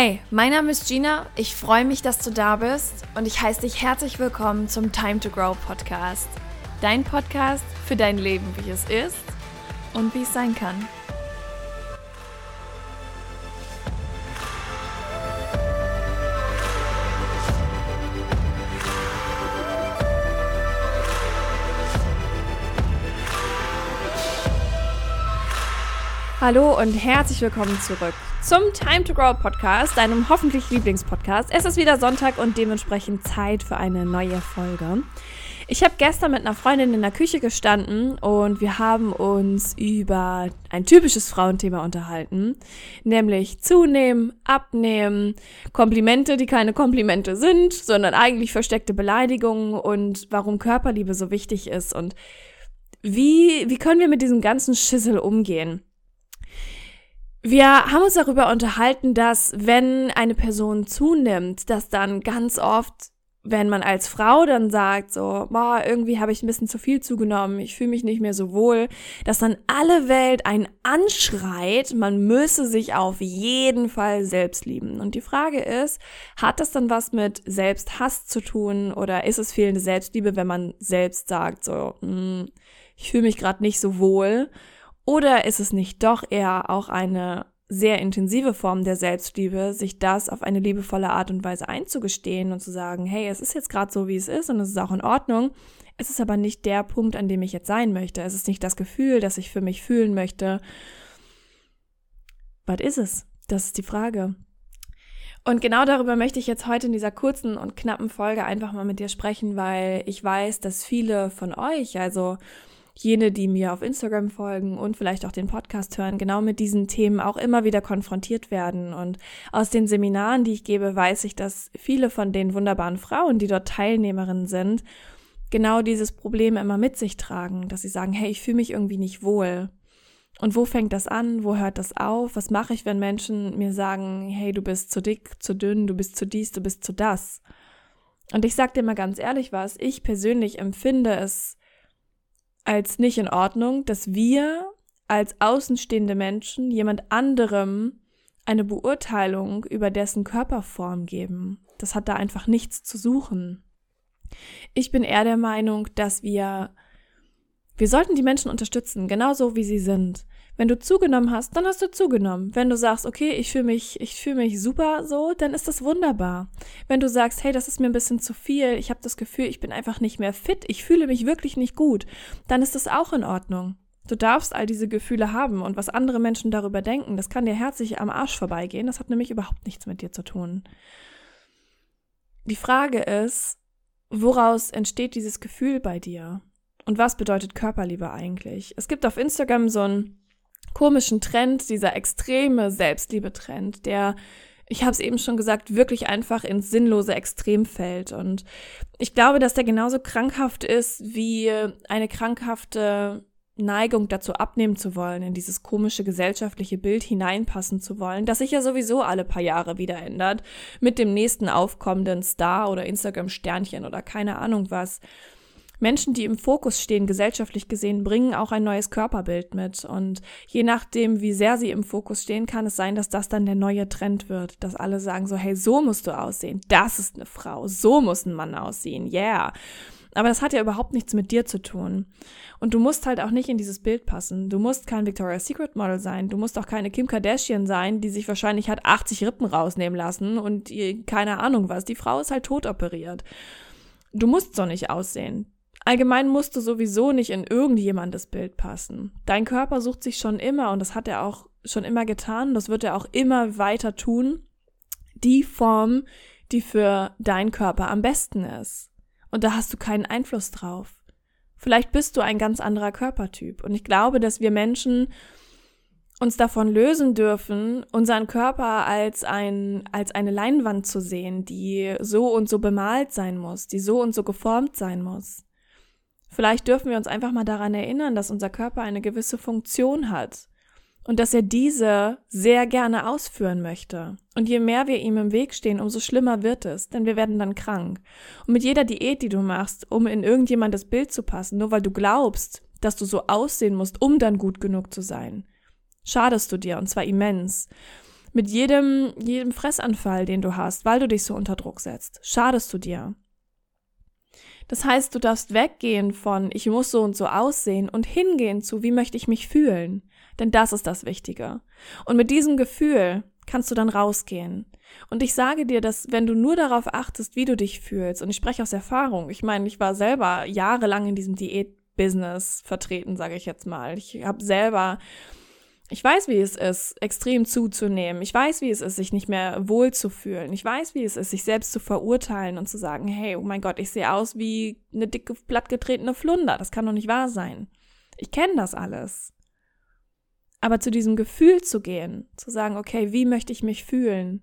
Hey, mein Name ist Gina. Ich freue mich, dass du da bist und ich heiße dich herzlich willkommen zum Time to Grow Podcast. Dein Podcast für dein Leben, wie es ist und wie es sein kann. Hallo und herzlich willkommen zurück zum Time to Grow Podcast, deinem hoffentlich Lieblingspodcast. Es ist wieder Sonntag und dementsprechend Zeit für eine neue Folge. Ich habe gestern mit einer Freundin in der Küche gestanden und wir haben uns über ein typisches Frauenthema unterhalten, nämlich zunehmen, abnehmen, Komplimente, die keine Komplimente sind, sondern eigentlich versteckte Beleidigungen und warum Körperliebe so wichtig ist und wie, wie können wir mit diesem ganzen Schissel umgehen? Wir haben uns darüber unterhalten, dass wenn eine Person zunimmt, dass dann ganz oft, wenn man als Frau dann sagt, so, boah, irgendwie habe ich ein bisschen zu viel zugenommen, ich fühle mich nicht mehr so wohl, dass dann alle Welt einen anschreit, man müsse sich auf jeden Fall selbst lieben. Und die Frage ist, hat das dann was mit Selbsthass zu tun oder ist es fehlende Selbstliebe, wenn man selbst sagt, so, mh, hm, ich fühle mich gerade nicht so wohl? Oder ist es nicht doch eher auch eine sehr intensive Form der Selbstliebe, sich das auf eine liebevolle Art und Weise einzugestehen und zu sagen, hey, es ist jetzt gerade so, wie es ist und es ist auch in Ordnung. Es ist aber nicht der Punkt, an dem ich jetzt sein möchte. Es ist nicht das Gefühl, das ich für mich fühlen möchte. Was ist es? Das ist die Frage. Und genau darüber möchte ich jetzt heute in dieser kurzen und knappen Folge einfach mal mit dir sprechen, weil ich weiß, dass viele von euch, also jene, die mir auf Instagram folgen und vielleicht auch den Podcast hören, genau mit diesen Themen auch immer wieder konfrontiert werden. Und aus den Seminaren, die ich gebe, weiß ich, dass viele von den wunderbaren Frauen, die dort Teilnehmerinnen sind, genau dieses Problem immer mit sich tragen, dass sie sagen, hey, ich fühle mich irgendwie nicht wohl. Und wo fängt das an? Wo hört das auf? Was mache ich, wenn Menschen mir sagen, hey, du bist zu dick, zu dünn, du bist zu dies, du bist zu das? Und ich sag dir mal ganz ehrlich was, ich persönlich empfinde es als nicht in Ordnung, dass wir als außenstehende Menschen jemand anderem eine Beurteilung über dessen Körperform geben. Das hat da einfach nichts zu suchen. Ich bin eher der Meinung, dass wir wir sollten die Menschen unterstützen, genauso wie sie sind. Wenn du zugenommen hast, dann hast du zugenommen. Wenn du sagst, okay, ich fühle mich, ich fühle mich super so, dann ist das wunderbar. Wenn du sagst, hey, das ist mir ein bisschen zu viel, ich habe das Gefühl, ich bin einfach nicht mehr fit, ich fühle mich wirklich nicht gut, dann ist das auch in Ordnung. Du darfst all diese Gefühle haben und was andere Menschen darüber denken, das kann dir herzlich am Arsch vorbeigehen. Das hat nämlich überhaupt nichts mit dir zu tun. Die Frage ist, woraus entsteht dieses Gefühl bei dir? Und was bedeutet Körperliebe eigentlich? Es gibt auf Instagram so einen komischen Trend, dieser extreme Selbstliebe-Trend, der ich habe es eben schon gesagt, wirklich einfach ins sinnlose Extrem fällt. Und ich glaube, dass der genauso krankhaft ist wie eine krankhafte Neigung dazu abnehmen zu wollen, in dieses komische gesellschaftliche Bild hineinpassen zu wollen, das sich ja sowieso alle paar Jahre wieder ändert, mit dem nächsten aufkommenden Star oder Instagram-Sternchen oder keine Ahnung was. Menschen, die im Fokus stehen, gesellschaftlich gesehen, bringen auch ein neues Körperbild mit. Und je nachdem, wie sehr sie im Fokus stehen, kann es sein, dass das dann der neue Trend wird. Dass alle sagen so, hey, so musst du aussehen. Das ist eine Frau. So muss ein Mann aussehen. Yeah. Aber das hat ja überhaupt nichts mit dir zu tun. Und du musst halt auch nicht in dieses Bild passen. Du musst kein Victoria's Secret Model sein. Du musst auch keine Kim Kardashian sein, die sich wahrscheinlich hat 80 Rippen rausnehmen lassen und keine Ahnung was. Die Frau ist halt tot operiert. Du musst so nicht aussehen. Allgemein musst du sowieso nicht in irgendjemandes Bild passen. Dein Körper sucht sich schon immer, und das hat er auch schon immer getan, das wird er auch immer weiter tun, die Form, die für deinen Körper am besten ist. Und da hast du keinen Einfluss drauf. Vielleicht bist du ein ganz anderer Körpertyp. Und ich glaube, dass wir Menschen uns davon lösen dürfen, unseren Körper als ein, als eine Leinwand zu sehen, die so und so bemalt sein muss, die so und so geformt sein muss. Vielleicht dürfen wir uns einfach mal daran erinnern, dass unser Körper eine gewisse Funktion hat und dass er diese sehr gerne ausführen möchte. Und je mehr wir ihm im Weg stehen, umso schlimmer wird es, denn wir werden dann krank. Und mit jeder Diät, die du machst, um in irgendjemandes Bild zu passen, nur weil du glaubst, dass du so aussehen musst, um dann gut genug zu sein, schadest du dir und zwar immens. Mit jedem, jedem Fressanfall, den du hast, weil du dich so unter Druck setzt, schadest du dir. Das heißt, du darfst weggehen von ich muss so und so aussehen und hingehen zu wie möchte ich mich fühlen. Denn das ist das Wichtige. Und mit diesem Gefühl kannst du dann rausgehen. Und ich sage dir, dass wenn du nur darauf achtest, wie du dich fühlst, und ich spreche aus Erfahrung, ich meine, ich war selber jahrelang in diesem Diät-Business vertreten, sage ich jetzt mal. Ich habe selber ich weiß, wie es ist, extrem zuzunehmen. Ich weiß, wie es ist, sich nicht mehr wohl zu fühlen. Ich weiß, wie es ist, sich selbst zu verurteilen und zu sagen, hey, oh mein Gott, ich sehe aus wie eine dicke, plattgetretene Flunder. Das kann doch nicht wahr sein. Ich kenne das alles. Aber zu diesem Gefühl zu gehen, zu sagen, okay, wie möchte ich mich fühlen?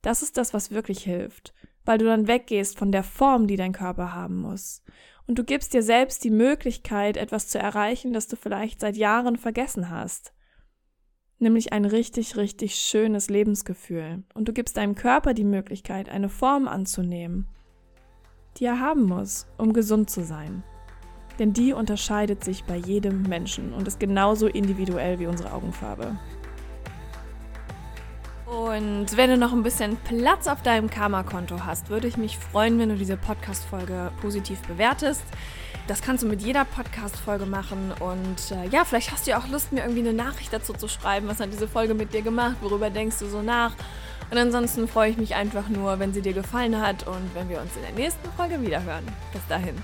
Das ist das, was wirklich hilft, weil du dann weggehst von der Form, die dein Körper haben muss. Und du gibst dir selbst die Möglichkeit, etwas zu erreichen, das du vielleicht seit Jahren vergessen hast nämlich ein richtig, richtig schönes Lebensgefühl. Und du gibst deinem Körper die Möglichkeit, eine Form anzunehmen, die er haben muss, um gesund zu sein. Denn die unterscheidet sich bei jedem Menschen und ist genauso individuell wie unsere Augenfarbe. Und wenn du noch ein bisschen Platz auf deinem Karma-Konto hast, würde ich mich freuen, wenn du diese Podcast-Folge positiv bewertest. Das kannst du mit jeder Podcast-Folge machen. Und äh, ja, vielleicht hast du ja auch Lust, mir irgendwie eine Nachricht dazu zu schreiben. Was hat diese Folge mit dir gemacht? Worüber denkst du so nach? Und ansonsten freue ich mich einfach nur, wenn sie dir gefallen hat und wenn wir uns in der nächsten Folge wiederhören. Bis dahin.